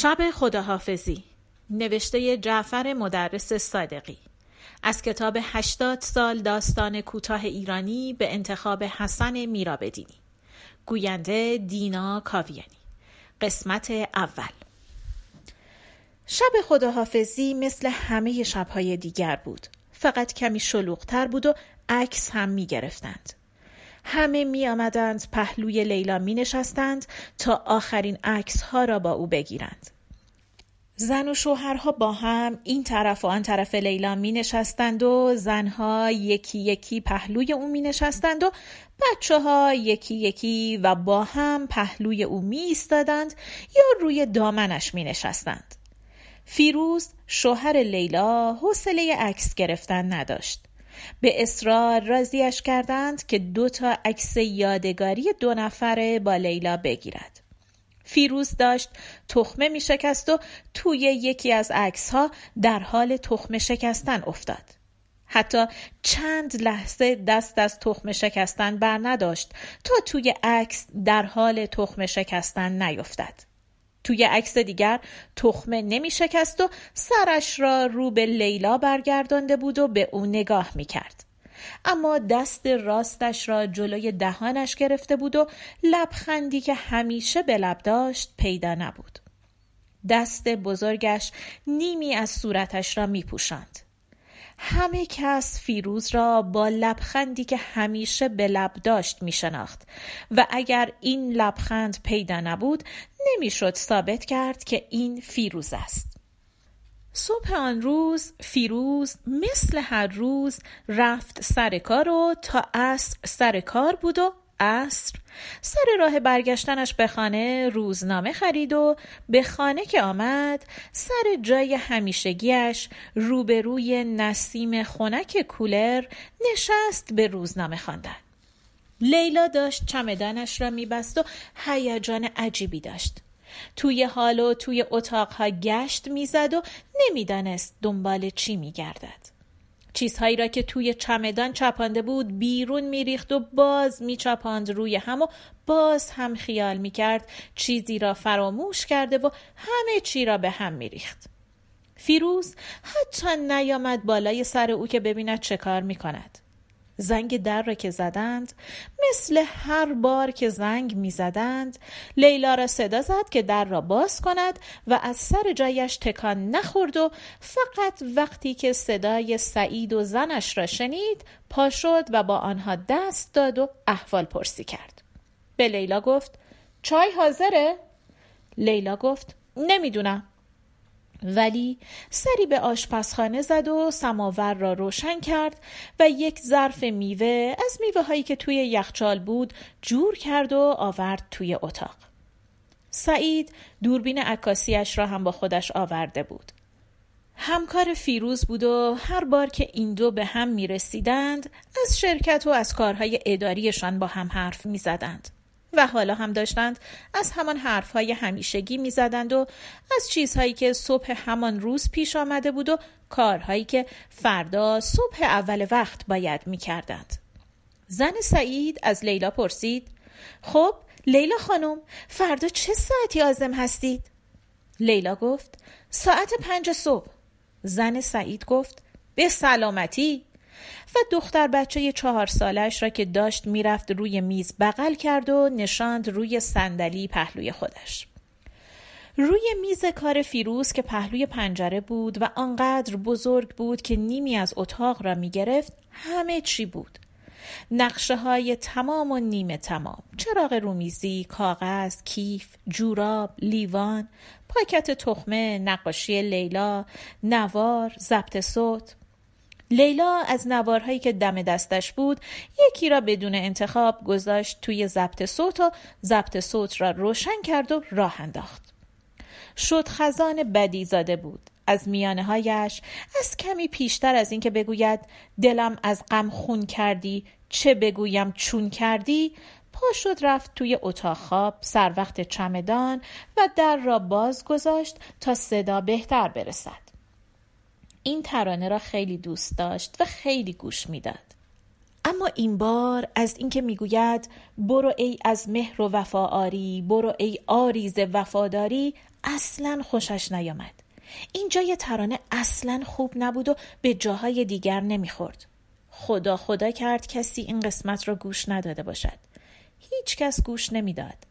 شب خداحافظی. نوشته جعفر مدرس صادقی. از کتاب 80 سال داستان کوتاه ایرانی به انتخاب حسن میرابدینی. گوینده دینا کاویانی. قسمت اول. شب خداحافظی مثل همه شبهای دیگر بود. فقط کمی شلوغتر بود و عکس هم می گرفتند. همه می آمدند پهلوی لیلا می نشستند تا آخرین عکس ها را با او بگیرند. زن و شوهرها با هم این طرف و آن طرف لیلا می نشستند و زنها یکی یکی پهلوی او می نشستند و بچه ها یکی یکی و با هم پهلوی او می ایستادند یا روی دامنش می نشستند. فیروز شوهر لیلا حوصله عکس گرفتن نداشت. به اصرار راضیش کردند که دو تا عکس یادگاری دو نفره با لیلا بگیرد. فیروز داشت تخمه می شکست و توی یکی از عکس ها در حال تخمه شکستن افتاد. حتی چند لحظه دست از تخمه شکستن بر نداشت تا توی عکس در حال تخمه شکستن نیفتد. توی عکس دیگر تخمه نمی شکست و سرش را رو به لیلا برگردانده بود و به او نگاه می کرد. اما دست راستش را جلوی دهانش گرفته بود و لبخندی که همیشه به لب داشت پیدا نبود. دست بزرگش نیمی از صورتش را می پوشند. همه کس فیروز را با لبخندی که همیشه به لب داشت می شناخت و اگر این لبخند پیدا نبود نمی‌شد ثابت کرد که این فیروز است. صبح آن روز فیروز مثل هر روز رفت سر کار و تا عصر سر کار بود و عصر سر راه برگشتنش به خانه روزنامه خرید و به خانه که آمد سر جای همیشگیش روبروی نسیم خنک کولر نشست به روزنامه خواندن. لیلا داشت چمدانش را میبست و هیجان عجیبی داشت. توی حال و توی اتاقها گشت می‌زد و نمی‌دانست دنبال چی میگردد. چیزهایی را که توی چمدان چپانده بود بیرون میریخت و باز میچپاند روی هم و باز هم خیال می‌کرد چیزی را فراموش کرده و همه چی را به هم میریخت. فیروز حتی نیامد بالای سر او که ببیند چه کار می‌کند. زنگ در را که زدند مثل هر بار که زنگ می‌زدند لیلا را صدا زد که در را باز کند و از سر جایش تکان نخورد و فقط وقتی که صدای سعید و زنش را شنید پا شد و با آنها دست داد و احوال پرسی کرد به لیلا گفت چای حاضره؟ لیلا گفت نمی‌دونم ولی سری به آشپزخانه زد و سماور را روشن کرد و یک ظرف میوه از میوه هایی که توی یخچال بود جور کرد و آورد توی اتاق. سعید دوربین عکاسیش را هم با خودش آورده بود. همکار فیروز بود و هر بار که این دو به هم می رسیدند از شرکت و از کارهای اداریشان با هم حرف می زدند. و حالا هم داشتند از همان حرفهای همیشگی می‌زدند و از چیزهایی که صبح همان روز پیش آمده بود و کارهایی که فردا صبح اول وقت باید می‌کردند. زن سعید از لیلا پرسید خب لیلا خانم فردا چه ساعتی آزم هستید؟ لیلا گفت ساعت پنج صبح زن سعید گفت به سلامتی و دختر بچه چهار سالش را که داشت می‌رفت روی میز بغل کرد و نشاند روی صندلی پهلوی خودش. روی میز کار فیروز که پهلوی پنجره بود و آنقدر بزرگ بود که نیمی از اتاق را می گرفت همه چی بود. نقشه های تمام و نیمه تمام چراغ رومیزی، کاغذ، کیف، جوراب، لیوان، پاکت تخمه، نقاشی لیلا، نوار، ضبط صوت لیلا از نوارهایی که دم دستش بود یکی را بدون انتخاب گذاشت توی ضبط صوت و ضبط صوت را روشن کرد و راه انداخت. شد خزان بدی زاده بود. از میانه هایش از کمی پیشتر از اینکه بگوید دلم از غم خون کردی چه بگویم چون کردی پا شد رفت توی اتاق خواب سر وقت چمدان و در را باز گذاشت تا صدا بهتر برسد. این ترانه را خیلی دوست داشت و خیلی گوش می‌داد. اما این بار از اینکه می‌گوید برو ای از مهر و وفا آری برو ای آریز وفاداری اصلا خوشش نیامد. این جای ترانه اصلا خوب نبود و به جاهای دیگر نمی‌خورد. خدا خدا کرد کسی این قسمت را گوش نداده باشد. هیچ کس گوش نمی‌داد.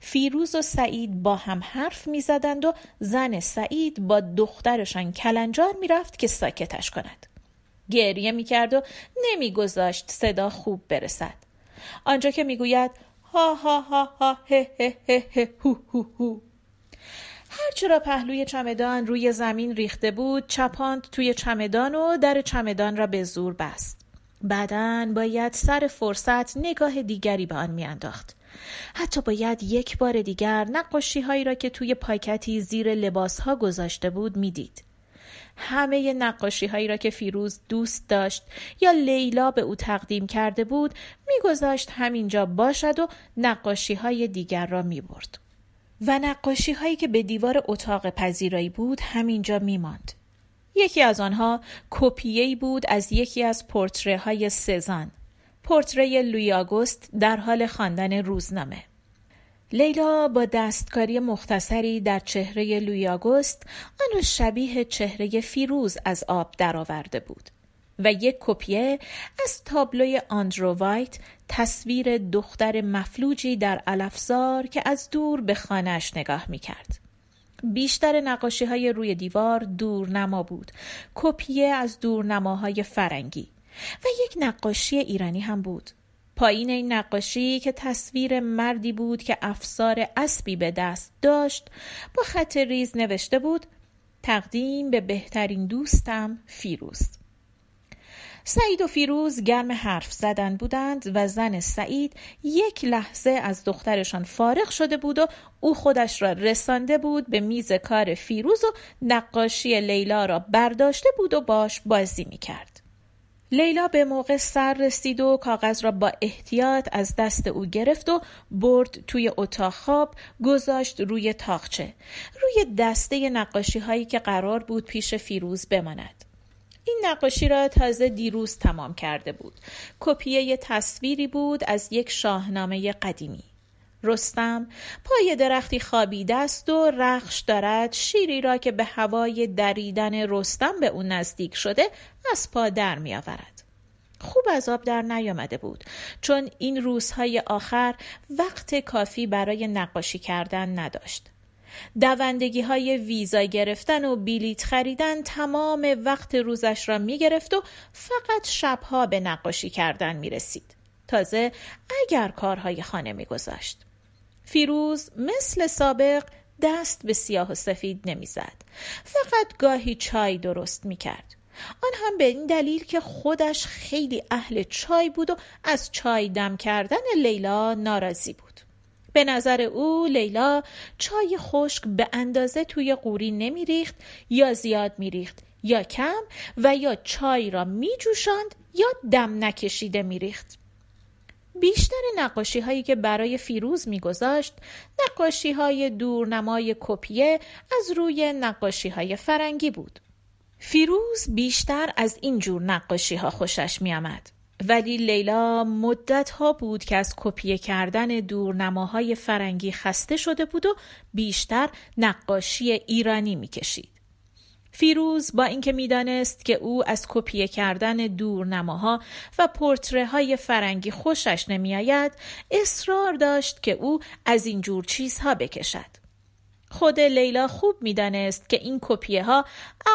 فیروز و سعید با هم حرف می‌زدند و زن سعید با دخترشان کلنجار می‌رفت که ساکتش کند. گریه می‌کرد و نمیگذاشت صدا خوب برسد. آنجا که می‌گوید ها ها ها ها هه هه هه هه هو هو هو. هرچه را پهلوی چمدان روی زمین ریخته بود چپاند توی چمدان و در چمدان را به زور بست. بعدا باید سر فرصت نگاه دیگری به آن میانداخت. حتی باید یک بار دیگر نقاشی هایی را که توی پاکتی زیر لباس ها گذاشته بود می‌دید. همه نقاشی هایی را که فیروز دوست داشت یا لیلا به او تقدیم کرده بود میگذاشت همینجا باشد و نقاشی های دیگر را می برد. و نقاشی هایی که به دیوار اتاق پذیرایی بود همینجا می ماند. یکی از آنها کپیه‌ای بود از یکی از پورتره های سزان پورتری لوی آگوست در حال خواندن روزنامه. لیلا با دستکاری مختصری در چهره لوی آگوست آن شبیه چهره فیروز از آب درآورده بود و یک کپیه از تابلوی آندرو وایت تصویر دختر مفلوجی در الافزار که از دور به خانهش نگاه می کرد. بیشتر نقاشی های روی دیوار دورنما بود. کپیه از دورنماهای فرنگی. و یک نقاشی ایرانی هم بود پایین این نقاشی که تصویر مردی بود که افسار اسبی به دست داشت با خط ریز نوشته بود تقدیم به بهترین دوستم فیروز سعید و فیروز گرم حرف زدن بودند و زن سعید یک لحظه از دخترشان فارغ شده بود و او خودش را رسانده بود به میز کار فیروز و نقاشی لیلا را برداشته بود و باش بازی می کرد. لیلا به موقع سر رسید و کاغذ را با احتیاط از دست او گرفت و برد توی اتاق خواب گذاشت روی تاخچه روی دسته نقاشی هایی که قرار بود پیش فیروز بماند. این نقاشی را تازه دیروز تمام کرده بود. کپیه تصویری بود از یک شاهنامه قدیمی. رستم پای درختی خوابیده است و رخش دارد شیری را که به هوای دریدن رستم به او نزدیک شده از پا در می آورد. خوب از آب در نیامده بود چون این روزهای آخر وقت کافی برای نقاشی کردن نداشت. دوندگی های ویزا گرفتن و بلیت خریدن تمام وقت روزش را می گرفت و فقط شبها به نقاشی کردن می رسید. تازه اگر کارهای خانه می گذاشت. فیروز مثل سابق دست به سیاه و سفید نمی‌زد. فقط گاهی چای درست می‌کرد. آن هم به این دلیل که خودش خیلی اهل چای بود و از چای دم کردن لیلا ناراضی بود. به نظر او لیلا چای خشک به اندازه توی قوری نمیریخت یا زیاد میریخت یا کم و یا چای را میجوشاند یا دم نکشیده میریخت. بیشتر نقاشی هایی که برای فیروز میگذاشت نقاشی های دورنمای کپیه از روی نقاشی های فرنگی بود. فیروز بیشتر از این جور نقاشی ها خوشش می آمد. ولی لیلا مدت ها بود که از کپیه کردن دورنماهای فرنگی خسته شده بود و بیشتر نقاشی ایرانی می کشید. فیروز با اینکه می‌دانست که او از کپیه کردن دورنماها و پورتره های فرنگی خوشش نمیآید اصرار داشت که او از این جور چیزها بکشد. خود لیلا خوب می‌دانست که این کپیه ها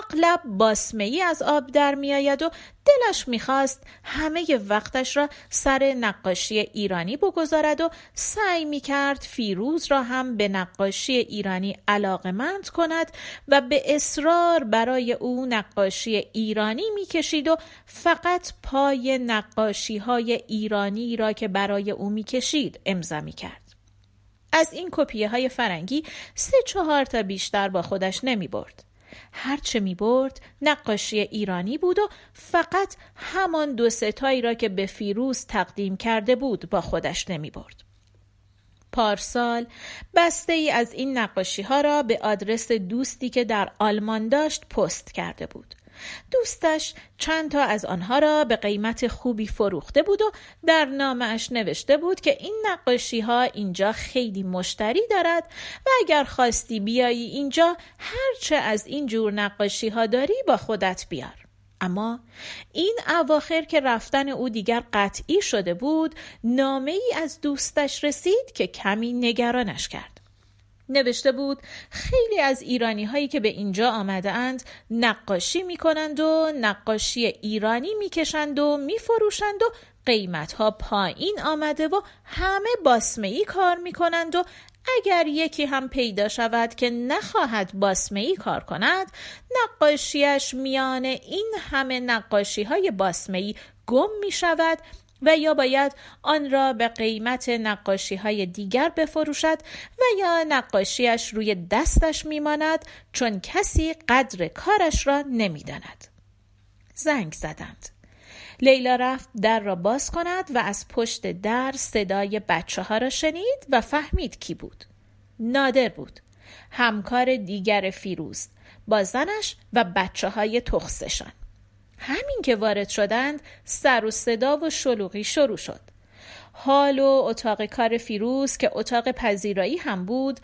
اغلب باسمه از آب در میآید و دلش می‌خواست همه وقتش را سر نقاشی ایرانی بگذارد و سعی می‌کرد فیروز را هم به نقاشی ایرانی علاقمند کند و به اصرار برای او نقاشی ایرانی می‌کشید و فقط پای نقاشی های ایرانی را که برای او می‌کشید امضا می‌کرد. از این کپیه های فرنگی سه چهار تا بیشتر با خودش نمی برد. هرچه می برد نقاشی ایرانی بود و فقط همان دو ستایی را که به فیروز تقدیم کرده بود با خودش نمی برد. پارسال بسته ای از این نقاشی ها را به آدرس دوستی که در آلمان داشت پست کرده بود. دوستش چند تا از آنها را به قیمت خوبی فروخته بود و در نامش نوشته بود که این نقاشی ها اینجا خیلی مشتری دارد و اگر خواستی بیایی اینجا هرچه از این جور نقاشی ها داری با خودت بیار. اما این اواخر که رفتن او دیگر قطعی شده بود نامه ای از دوستش رسید که کمی نگرانش کرد. نوشته بود خیلی از ایرانی هایی که به اینجا آمده اند نقاشی می کنند و نقاشی ایرانی می کشند و می فروشند و قیمت ها پایین آمده و همه باسمه ای کار می کنند و اگر یکی هم پیدا شود که نخواهد باسمه ای کار کند نقاشیش میان این همه نقاشی های باسمه ای گم می شود و یا باید آن را به قیمت نقاشی های دیگر بفروشد و یا نقاشیش روی دستش میماند چون کسی قدر کارش را نمی‌داند. زنگ زدند. لیلا رفت در را باز کند و از پشت در صدای بچه ها را شنید و فهمید کی بود. نادر بود. همکار دیگر فیروز با زنش و بچه های تخصشان. همین که وارد شدند سر و صدا و شلوغی شروع شد. حال و اتاق کار فیروز که اتاق پذیرایی هم بود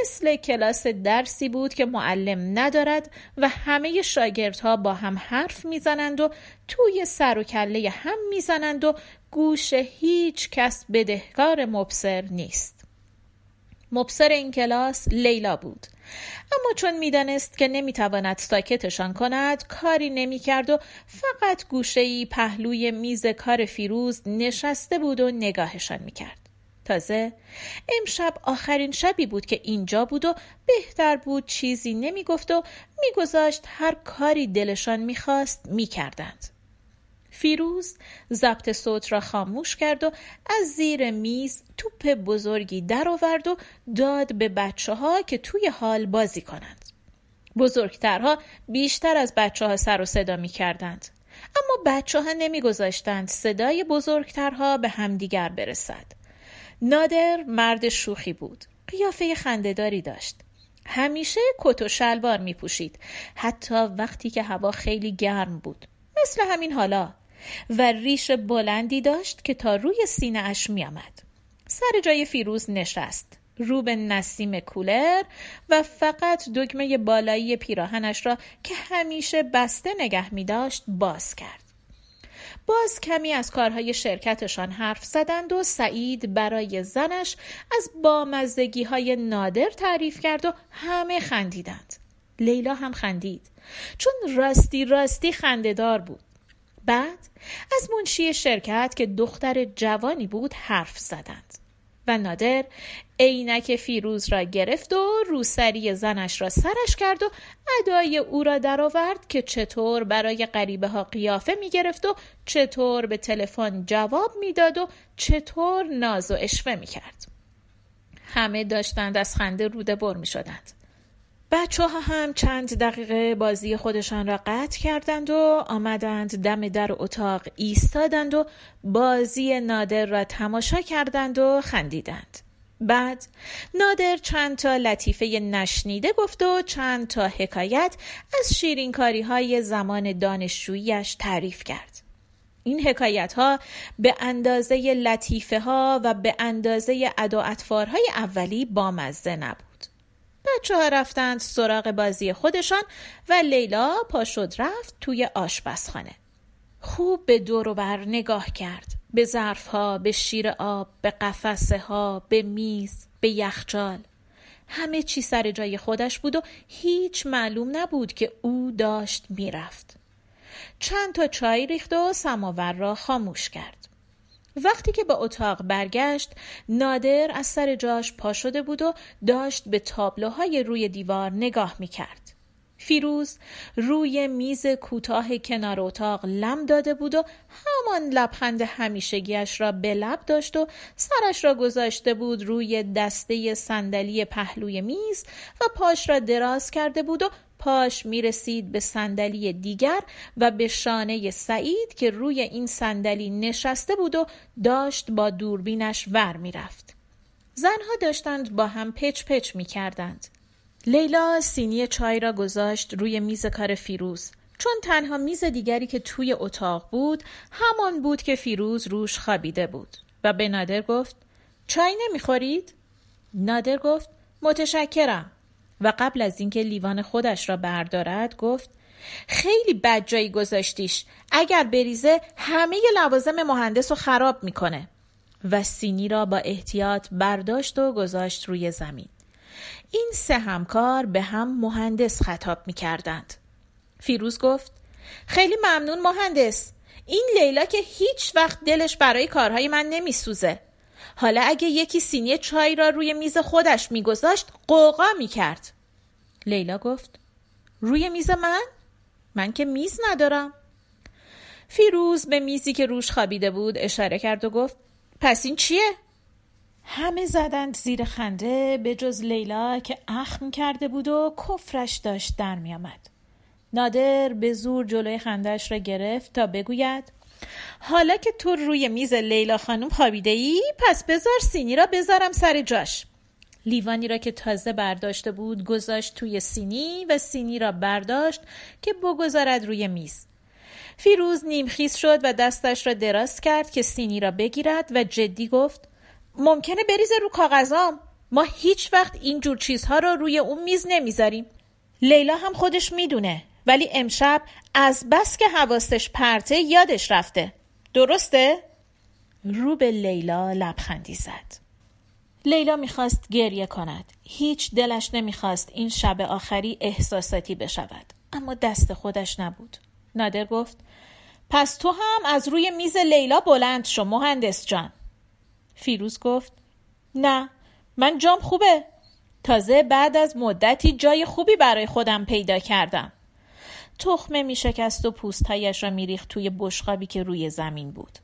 مثل کلاس درسی بود که معلم ندارد و همه شاگردها با هم حرف می‌زنند و توی سر و کله هم می‌زنند و گوش هیچ کس بدهکار مبصر نیست. مبصر این کلاس لیلا بود. اما چون می‌دانست که نمی‌تواند ساکتشان کند کاری نمی‌کرد و فقط گوشهای پهلوی میز کار فیروز نشسته بود و نگاهشان می‌کرد. تازه امشب آخرین شبی بود که اینجا بود و بهتر بود چیزی نمی‌گفت و میگذاشت هر کاری دلشان می‌خواست می‌کردند. فیروز ضبط صوت را خاموش کرد و از زیر میز توپ بزرگی درآورد و داد به بچه ها که توی حال بازی کنند. بزرگترها بیشتر از بچه ها سر و صدا می کردند. اما بچه ها نمی گذاشتند صدای بزرگترها به همدیگر برسد. نادر مرد شوخی بود. قیافه خندهداری داشت. همیشه کت و شلوار می پوشید. حتی وقتی که هوا خیلی گرم بود. مثل همین حالا و ریش بلندی داشت که تا روی سینه اش می آمد. سر جای فیروز نشست. رو به نسیم کولر و فقط دکمه بالایی پیراهنش را که همیشه بسته نگه می داشت باز کرد. باز کمی از کارهای شرکتشان حرف زدند و سعید برای زنش از بامزدگی های نادر تعریف کرد و همه خندیدند. لیلا هم خندید چون راستی راستی خندهدار بود. بعد از منشی شرکت که دختر جوانی بود حرف زدند و نادر عینک فیروز را گرفت و روسری زنش را سرش کرد و ادای او را درآورد که چطور برای غریبه ها قیافه می گرفت و چطور به تلفن جواب می‌داد و چطور ناز و اشوه می کرد. همه داشتند از خنده روده بر می شدند. بچه ها هم چند دقیقه بازی خودشان را قطع کردند و آمدند دم در اتاق ایستادند و بازی نادر را تماشا کردند و خندیدند. بعد نادر چند تا لطیفه نشنیده گفت و چند تا حکایت از شیرینکاری های زمان دانشجوییش تعریف کرد. این حکایت ها به اندازه لطیفه ها و به اندازه ادا های اولی بامزه نبود. بچه ها رفتند سراغ بازی خودشان و لیلا پا رفت توی آشپزخانه. خوب به دور بر نگاه کرد. به ظرف ها، به شیر آب، به قفسه ها، به میز، به یخچال. همه چی سر جای خودش بود و هیچ معلوم نبود که او داشت می‌رفت. چند تا چای ریخت و سماور را خاموش کرد. وقتی که به اتاق برگشت نادر از سر جاش پا شده بود و داشت به تابلوهای روی دیوار نگاه می کرد. فیروز روی میز کوتاه کنار اتاق لم داده بود و همان لبخند همیشگیش را به لب داشت و سرش را گذاشته بود روی دسته صندلی پهلوی میز و پاش را دراز کرده بود و پاش می رسید به صندلی دیگر و به شانه سعید که روی این صندلی نشسته بود و داشت با دوربینش ور رفت. زنها داشتند با هم پچ پچ می کردند. لیلا سینی چای را گذاشت روی میز کار فیروز چون تنها میز دیگری که توی اتاق بود همان بود که فیروز روش خوابیده بود و به نادر گفت چای نمی‌خورید؟ نادر گفت متشکرم و قبل از اینکه لیوان خودش را بردارد گفت خیلی بد جایی گذاشتیش. اگر بریزه همه لوازم مهندس رو خراب می‌کنه. و سینی را با احتیاط برداشت و گذاشت روی زمین. این سه همکار به هم مهندس خطاب می‌کردند. فیروز گفت خیلی ممنون مهندس. این لیلا که هیچ وقت دلش برای کارهای من نمیسوزه. حالا اگه یکی سینی چای را روی میز خودش میگذاشت قوقا می‌کرد لیلا گفت روی میز من؟ من که میز ندارم فیروز به میزی که روش خوابیده بود اشاره کرد و گفت پس این چیه؟ همه زدند زیر خنده به جز لیلا که اخم کرده بود و کفرش داشت در میامد. نادر به زور جلوی خندش را گرفت تا بگوید حالا که تو روی میز لیلا خانم خوابیده ای پس بذار سینی را بذارم سر جاش. لیوانی را که تازه برداشته بود گذاشت توی سینی و سینی را برداشت که بگذارد روی میز. فیروز نیمخیز شد و دستش را دراز کرد که سینی را بگیرد و جدی گفت ممکنه بریزه رو کاغذام. ما هیچ وقت این جور چیزها را روی اون میز نمی‌ذاریم. لیلا هم خودش می‌دونه. ولی امشب از بس که حواستش پرته یادش رفته. درسته؟ رو به لیلا لبخندی زد. لیلا می‌خواست گریه کند. هیچ دلش نمی‌خواست این شب آخری احساساتی بشود. اما دست خودش نبود. نادر گفت پس تو هم از روی میز لیلا بلند شو مهندس جان. فیروز گفت نه من جام خوبه. تازه بعد از مدتی جای خوبی برای خودم پیدا کردم. تخمه می شکست و پوستهایش را می ریخت توی بشقابی که روی زمین بود.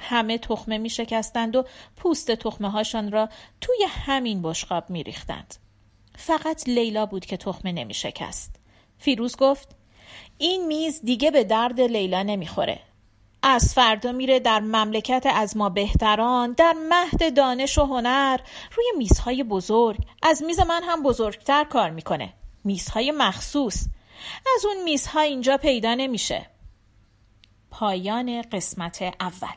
همه تخمه می شکستند و پوست تخمه هاشان را توی همین بشقاب می ریختند. فقط لیلا بود که تخمه نمی شکست. فیروز گفت این میز دیگه به درد لیلا نمی‌خوره. از فردا میره در مملکت از ما بهتران در مهد دانش و هنر روی میزهای بزرگ از میز من هم بزرگتر کار می‌کنه میزهای مخصوص از اون میزها اینجا پیدا نمیشه. پایان قسمت اول.